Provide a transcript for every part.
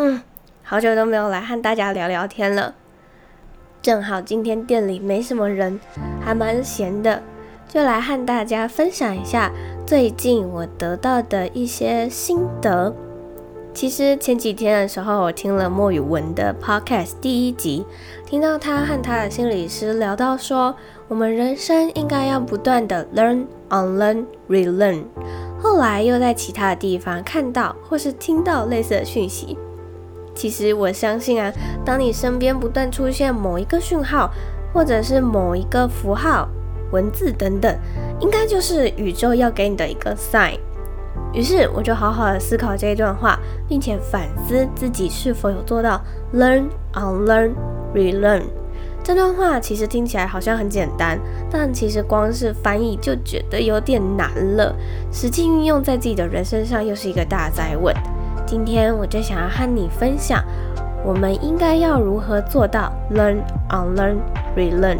嗯，好久都没有来和大家聊聊天了。正好今天店里没什么人，还蛮闲的，就来和大家分享一下最近我得到的一些心得。其实前几天的时候，我听了莫宇文的 podcast 第一集，听到他和他的心理师聊到说，我们人生应该要不断的 learn、unlearn、relearn。后来又在其他的地方看到或是听到类似的讯息。其实我相信啊，当你身边不断出现某一个讯号，或者是某一个符号、文字等等，应该就是宇宙要给你的一个 sign。于是我就好好的思考这一段话，并且反思自己是否有做到 learn, unlearn, relearn。这段话其实听起来好像很简单，但其实光是翻译就觉得有点难了。实际运用在自己的人身上又是一个大哉问。今天我就想要和你分享，我们应该要如何做到 learn, unlearn, relearn。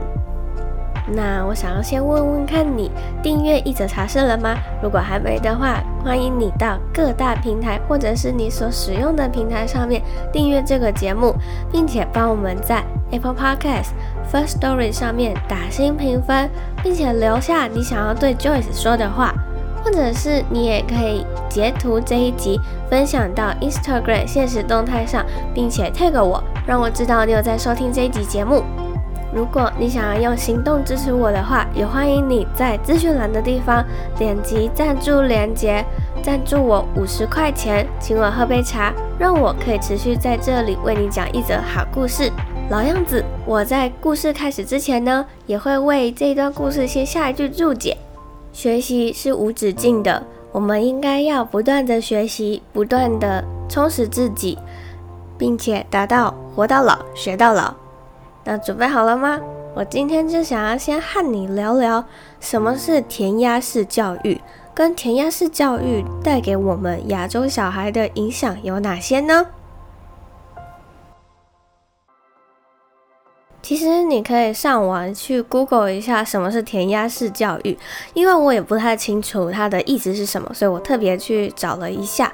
那我想要先问问看你订阅一则茶社了吗？如果还没的话，欢迎你到各大平台或者是你所使用的平台上面订阅这个节目，并且帮我们在 Apple Podcast First Story 上面打星评分，并且留下你想要对 Joyce 说的话，或者是你也可以截图这一集分享到 Instagram 现实动态上，并且 tag 我，让我知道你有在收听这一集节目。如果你想要用行动支持我的话，也欢迎你在资讯栏的地方点击赞助连接，赞助我五十块钱，请我喝杯茶，让我可以持续在这里为你讲一则好故事。老样子，我在故事开始之前呢，也会为这一段故事先下一句注解：学习是无止境的，我们应该要不断的学习，不断的充实自己，并且达到活到老学到老。那准备好了吗？我今天就想要先和你聊聊什么是填鸭式教育，跟填鸭式教育带给我们亚洲小孩的影响有哪些呢？其实你可以上网去 Google 一下什么是填鸭式教育，因为我也不太清楚它的意思是什么，所以我特别去找了一下，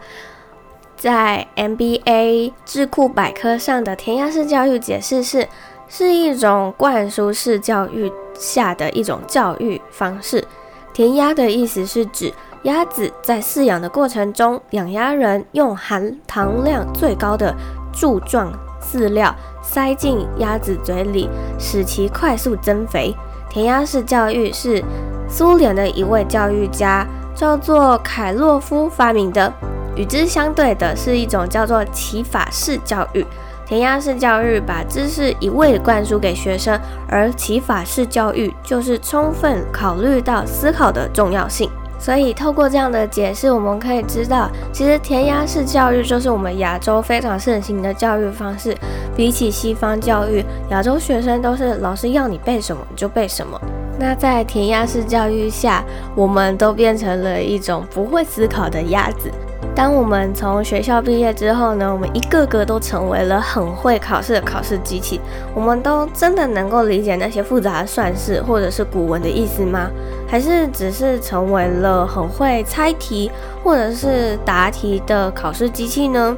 在 MBA 智库百科上的填鸭式教育解释是。是一种灌输式教育下的一种教育方式。填鸭的意思是指鸭子在饲养的过程中，养鸭人用含糖量最高的柱状饲料塞进鸭子嘴里，使其快速增肥。填鸭式教育是苏联的一位教育家叫做凯洛夫发明的。与之相对的是一种叫做启法式教育。填鸭式教育把知识一味的灌输给学生，而启法式教育就是充分考虑到思考的重要性。所以透过这样的解释，我们可以知道，其实填鸭式教育就是我们亚洲非常盛行的教育方式。比起西方教育，亚洲学生都是老师要你背什么你就背什么。那在填鸭式教育下，我们都变成了一种不会思考的鸭子。当我们从学校毕业之后呢，我们一个个都成为了很会考试的考试机器。我们都真的能够理解那些复杂的算式或者是古文的意思吗？还是只是成为了很会猜题或者是答题的考试机器呢？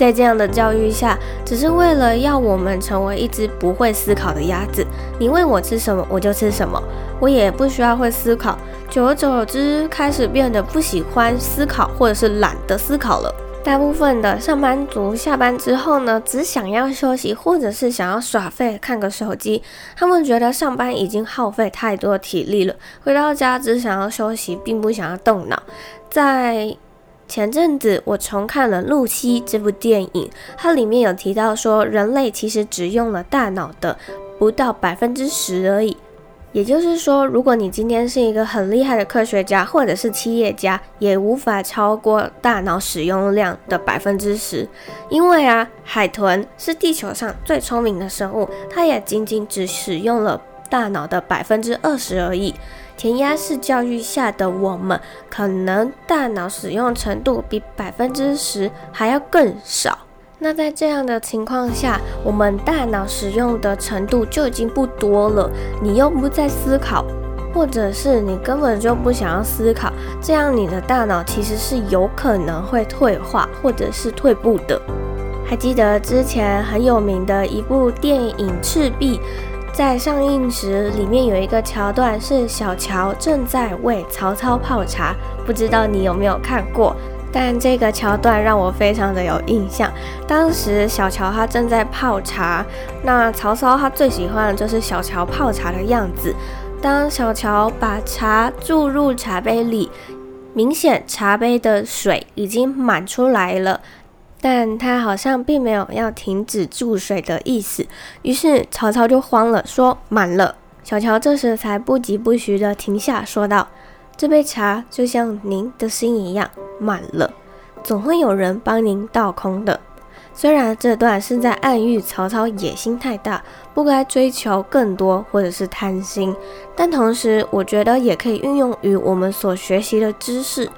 在这样的教育下，只是为了要我们成为一只不会思考的鸭子。你喂我吃什么，我就吃什么，我也不需要会思考。久而久之，开始变得不喜欢思考，或者是懒得思考了。大部分的上班族下班之后呢，只想要休息，或者是想要耍废，看个手机。他们觉得上班已经耗费太多体力了，回到家只想要休息，并不想要动脑。在前阵子，我重看了《露西》这部电影，它里面有提到说，人类其实只用了大脑的不到百分之十而已。也就是说，如果你今天是一个很厉害的科学家或者是企业家，也无法超过大脑使用量的百分之十。因为啊，海豚是地球上最聪明的生物，它也仅仅只使用了大脑的百分之二十而已。填鸭式教育下的我们，可能大脑使用程度比百分之十还要更少。那在这样的情况下，我们大脑使用的程度就已经不多了。你又不再思考，或者是你根本就不想要思考，这样你的大脑其实是有可能会退化或者是退步的。还记得之前很有名的一部电影《赤壁》在上映时，里面有一个桥段是小乔正在为曹操泡茶，不知道你有没有看过？但这个桥段让我非常的有印象。当时小乔他正在泡茶，那曹操他最喜欢的就是小乔泡茶的样子。当小乔把茶注入茶杯里，明显茶杯的水已经满出来了，但他好像并没有要停止注水的意思。于是曹操就慌了，说满了。小乔这时才不疾不徐地停下，说道。这杯茶就像您的心一样满了，总会有人帮您倒空的。虽然这段是在暗喻曹操野心太大，不该追求更多或者是贪心，但同时我觉得也可以运用于我们所学习的知识。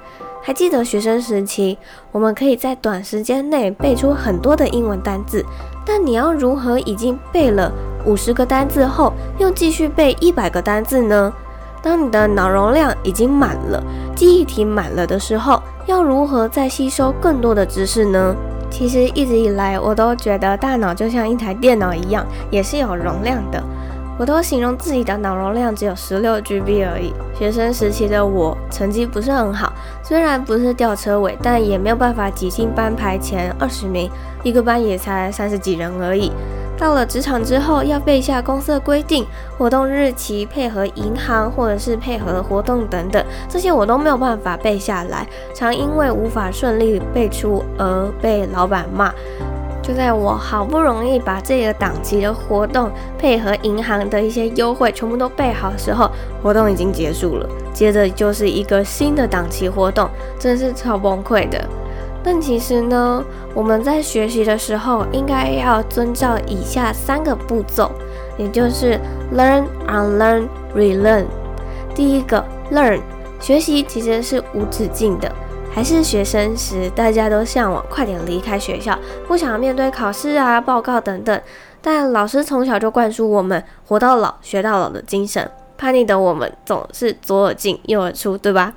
还记得学生时期，我们可以在短时间内背出很多的英文单字，但你要如何已经背了五十个单字后，又继续背一百个单字呢？当你的脑容量已经满了，记忆体满了的时候，要如何再吸收更多的知识呢？其实一直以来，我都觉得大脑就像一台电脑一样，也是有容量的。我都形容自己的脑容量只有十六 GB 而已。学生时期的我，成绩不是很好，虽然不是吊车尾，但也没有办法挤进班排前二十名，一个班也才三十几人而已。到了职场之后，要背下公司的规定、活动日期、配合银行或者是配合活动等等，这些我都没有办法背下来，常因为无法顺利背出而被老板骂。就在我好不容易把这个档期的活动配合银行的一些优惠全部都备好的时候，活动已经结束了，接着就是一个新的档期活动，真是超崩溃的。但其实呢，我们在学习的时候应该要遵照以下三个步骤，也就是 learn, unlearn, relearn。第一个 learn，学习其实是无止境的。还是学生时，大家都向往快点离开学校，不想面对考试啊、报告等等。但老师从小就灌输我们“活到老，学到老”的精神，叛逆的我们总是左耳进右耳出，对吧？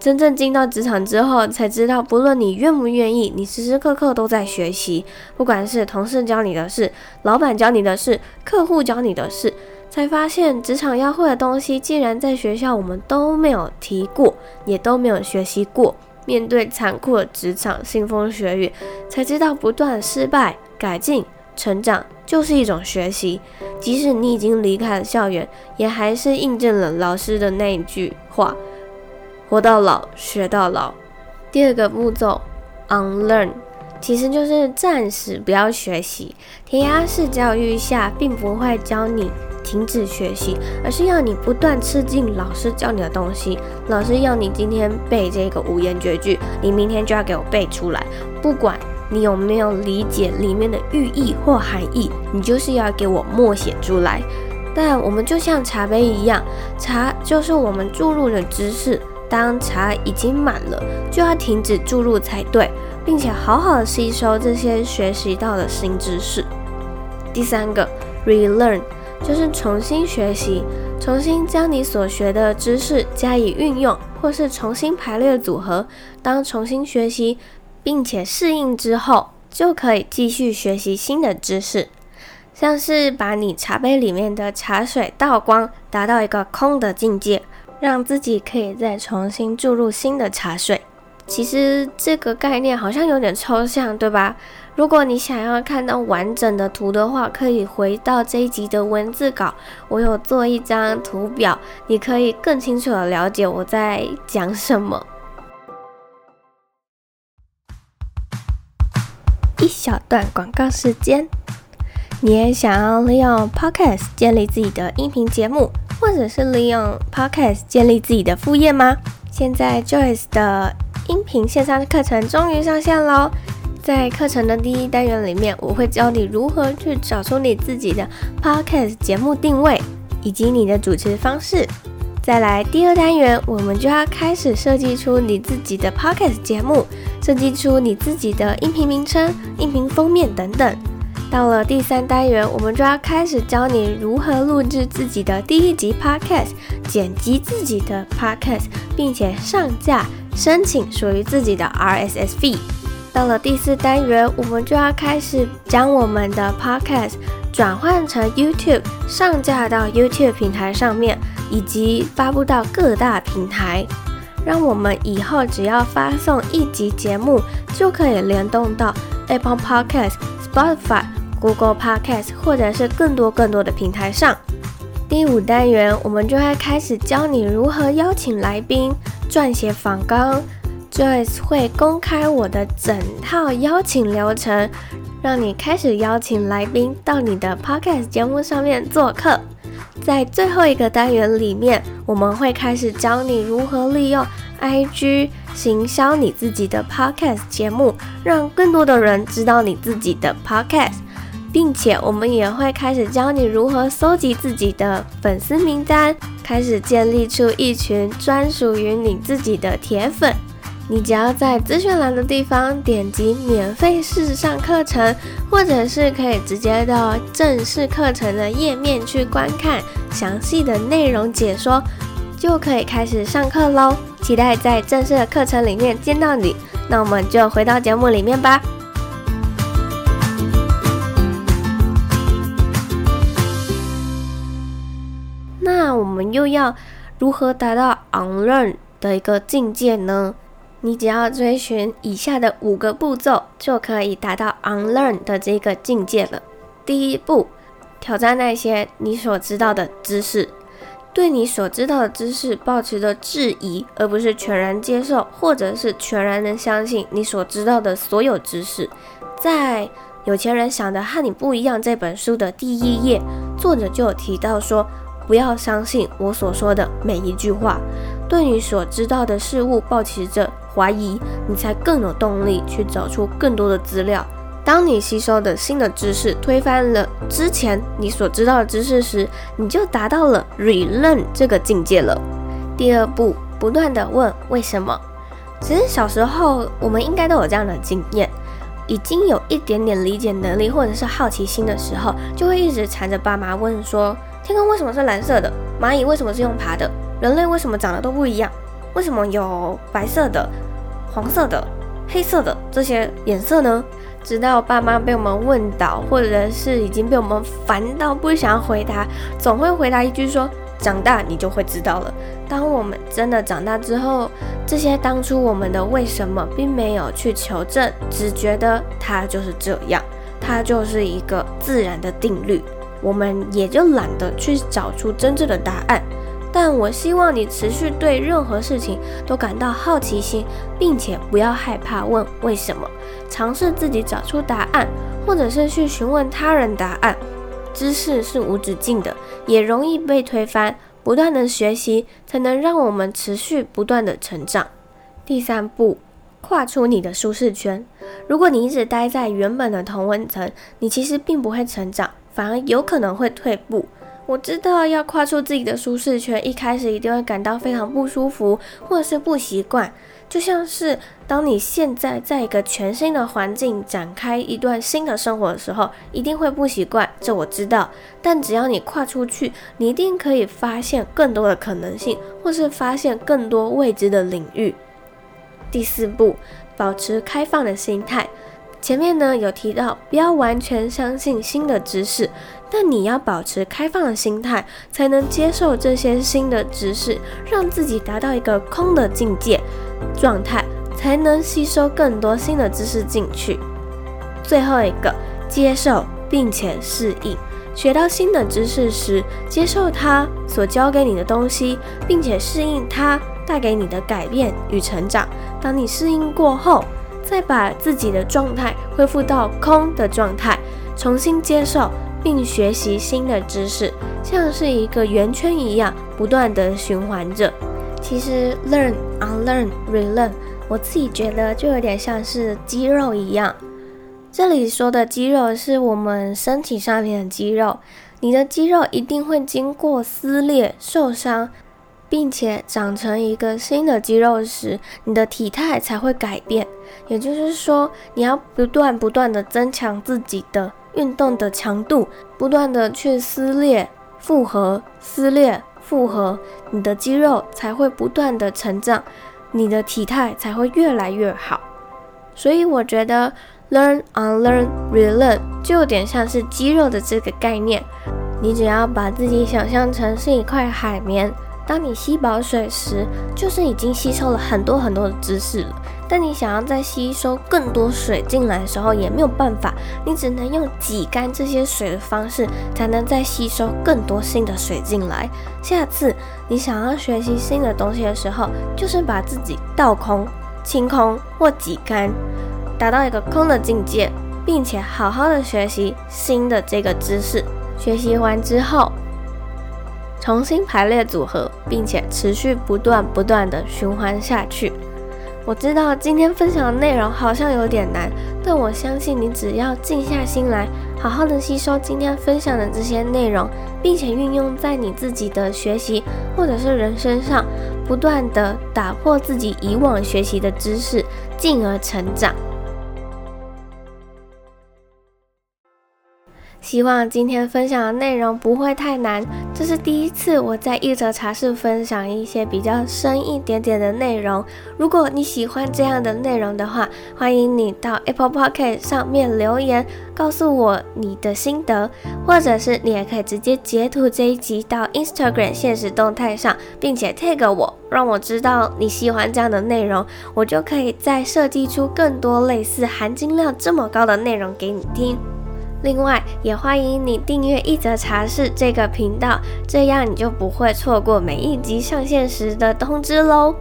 真正进到职场之后，才知道，不论你愿不愿意，你时时刻刻都在学习。不管是同事教你的事，老板教你的事，客户教你的事，才发现职场要会的东西，竟然在学校我们都没有提过，也都没有学习过。面对残酷的职场，腥风血雨，才知道不断失败、改进、成长就是一种学习。即使你已经离开了校园，也还是印证了老师的那一句话。活到老，学到老。第二个步骤，unlearn，其实就是暂时不要学习。填鸭式教育下，并不会教你停止学习，而是要你不断吃进老师教你的东西。老师要你今天背这个五言绝句，你明天就要给我背出来。不管你有没有理解里面的寓意或含义，你就是要给我默写出来。但我们就像茶杯一样，茶就是我们注入的知识。当茶已经满了，就要停止注入才对，并且好好的吸收这些学习到的新知识。第三个，relearn，就是重新学习，重新将你所学的知识加以运用，或是重新排列组合。当重新学习并且适应之后，就可以继续学习新的知识，像是把你茶杯里面的茶水倒光，达到一个空的境界。让自己可以再重新注入新的茶水。其实这个概念好像有点抽象，对吧？如果你想要看到完整的图的话，可以回到这一集的文字稿，我有做一张图表，你可以更清楚的了解我在讲什么。一小段广告时间，你也想要利用 Podcast 建立自己的音频节目？或者是利用 Podcast 建立自己的副业吗？现在 Joyce 的音频线上课程终于上线喽！在课程的第一单元里面，我会教你如何去找出你自己的 Podcast 节目定位以及你的主持方式。再来第二单元，我们就要开始设计出你自己的 Podcast 节目，设计出你自己的音频名称、音频封面等等。到了第三单元，我们就要开始教你如何录制自己的第一集 Podcast，剪辑自己的 Podcast，并且上架申请属于自己的 RSS feed。到了第四单元，我们就要开始将我们的 podcast 转换成 YouTube，上架到 YouTube 平台上面，以及发布到各大平台。让我们以后只要发送一集节目，就可以联动到 Apple Podcast、Spotify、Google Podcast，或者是更多更多的平台上。第五单元，我们就会开始教你如何邀请来宾、撰写访纲。Joyce 会公开我的整套邀请流程，让你开始邀请来宾到你的 Podcast 节目上面做客。在最后一个单元里面，我们会开始教你如何利用 IG 行销你自己的 Podcast 节目，让更多的人知道你自己的 Podcast，并且我们也会开始教你如何搜集自己的粉丝名单，开始建立出一群专属于你自己的铁粉。你只要在资讯栏的地方点击免费试上课程，或者是可以直接到正式课程的页面去观看详细的内容解说，就可以开始上课喽。期待在正式的课程里面见到你。那我们就回到节目里面吧。那我们又要如何达到 unlearn 的一个境界呢？你只要追寻以下的五个步骤，就可以达到 unlearn 的这个境界了。第一步，挑战那些你所知道的知识，对你所知道的知识抱持着质疑，而不是全然接受，或者是全然的相信你所知道的所有知识。在《有钱人想的和你不一样》这本书的第一页，作者就有提到说，不要相信我所说的每一句话，对你所知道的事物抱持着怀疑，你才更有动力去找出更多的资料。当你吸收的新的知识推翻了之前你所知道的知识时，你就达到了 relearn 这个境界了。第二步，不断地问为什么。其实小时候我们应该都有这样的经验，已经有一点点理解能力或者是好奇心的时候，就会一直缠着爸妈问说：天空为什么是蓝色的？蚂蚁为什么是用爬的？人类为什么长得都不一样？为什么有白色的、黄色的、黑色的这些颜色呢？直到爸妈被我们问倒，或者是已经被我们烦到不想回答，总会回答一句说：“长大你就会知道了。”当我们真的长大之后，这些当初我们的为什么并没有去求证，只觉得它就是这样，它就是一个自然的定律，我们也就懒得去找出真正的答案。但我希望你持续对任何事情都感到好奇心，并且不要害怕问为什么，尝试自己找出答案，或者是去询问他人答案。知识是无止境的，也容易被推翻。不断的学习才能让我们持续不断的成长。第三步，跨出你的舒适圈。如果你一直待在原本的同温层，你其实并不会成长，反而有可能会退步。我知道要跨出自己的舒适圈，一开始一定会感到非常不舒服，或者是不习惯。就像是当你现在在一个全新的环境展开一段新的生活的时候，一定会不习惯，这我知道。但只要你跨出去，你一定可以发现更多的可能性，或是发现更多未知的领域。第四步，保持开放的心态。前面呢有提到，不要完全相信新的知识。但你要保持开放的心态，才能接受这些新的知识，让自己达到一个空的境界状态，才能吸收更多新的知识进去。最后一个，接受并且适应。学到新的知识时，接受它所教给你的东西，并且适应它带给你的改变与成长。当你适应过后，再把自己的状态恢复到空的状态，重新接受。并学习新的知识，像是一个圆圈一样，不断地循环着。其实，learn、unlearn、relearn，我自己觉得就有点像是肌肉一样。这里说的肌肉是我们身体上面的肌肉，你的肌肉一定会经过撕裂、受伤，并且长成一个新的肌肉时，你的体态才会改变。也就是说，你要不断不断地增强自己的。运动的强度，不断的去撕裂、复合、撕裂、复合，你的肌肉才会不断的成长，你的体态才会越来越好。所以我觉得 learn, unlearn, relearn 就有点像是肌肉的这个概念。你只要把自己想象成是一块海绵，当你吸饱水时，就是已经吸收了很多很多的知识了。但你想要再吸收更多水进来的时候，也没有办法，你只能用挤干这些水的方式，才能再吸收更多新的水进来。下次你想要学习新的东西的时候，就是把自己倒空、清空或挤干，达到一个空的境界，并且好好的学习新的这个知识。学习完之后，重新排列组合，并且持续不断不断的循环下去。我知道今天分享的内容好像有点难，但我相信你只要静下心来，好好的吸收今天分享的这些内容，并且运用在你自己的学习或者是人生上，不断的打破自己以往学习的知识，进而成长。希望今天分享的内容不会太难，这是第一次我在一则茶室分享一些比较深一点点的内容。如果你喜欢这样的内容的话，欢迎你到 Apple Podcast 上面留言，告诉我你的心得，或者是你也可以直接截图这一集到 Instagram 现实动态上，并且 tag 我，让我知道你喜欢这样的内容，我就可以再设计出更多类似含金量这么高的内容给你听。另外，也欢迎你订阅一则茶室这个频道，这样你就不会错过每一集上线时的通知喽。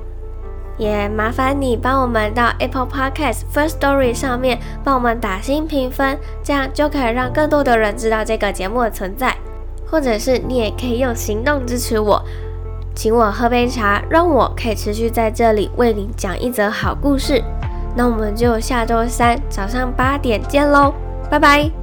也麻烦你帮我们到 Apple Podcast First Story 上面帮我们打新评分，这样就可以让更多的人知道这个节目的存在。或者是你也可以用行动支持我，请我喝杯茶，让我可以持续在这里为你讲一则好故事。那我们就下周三早上八点见喽，拜拜。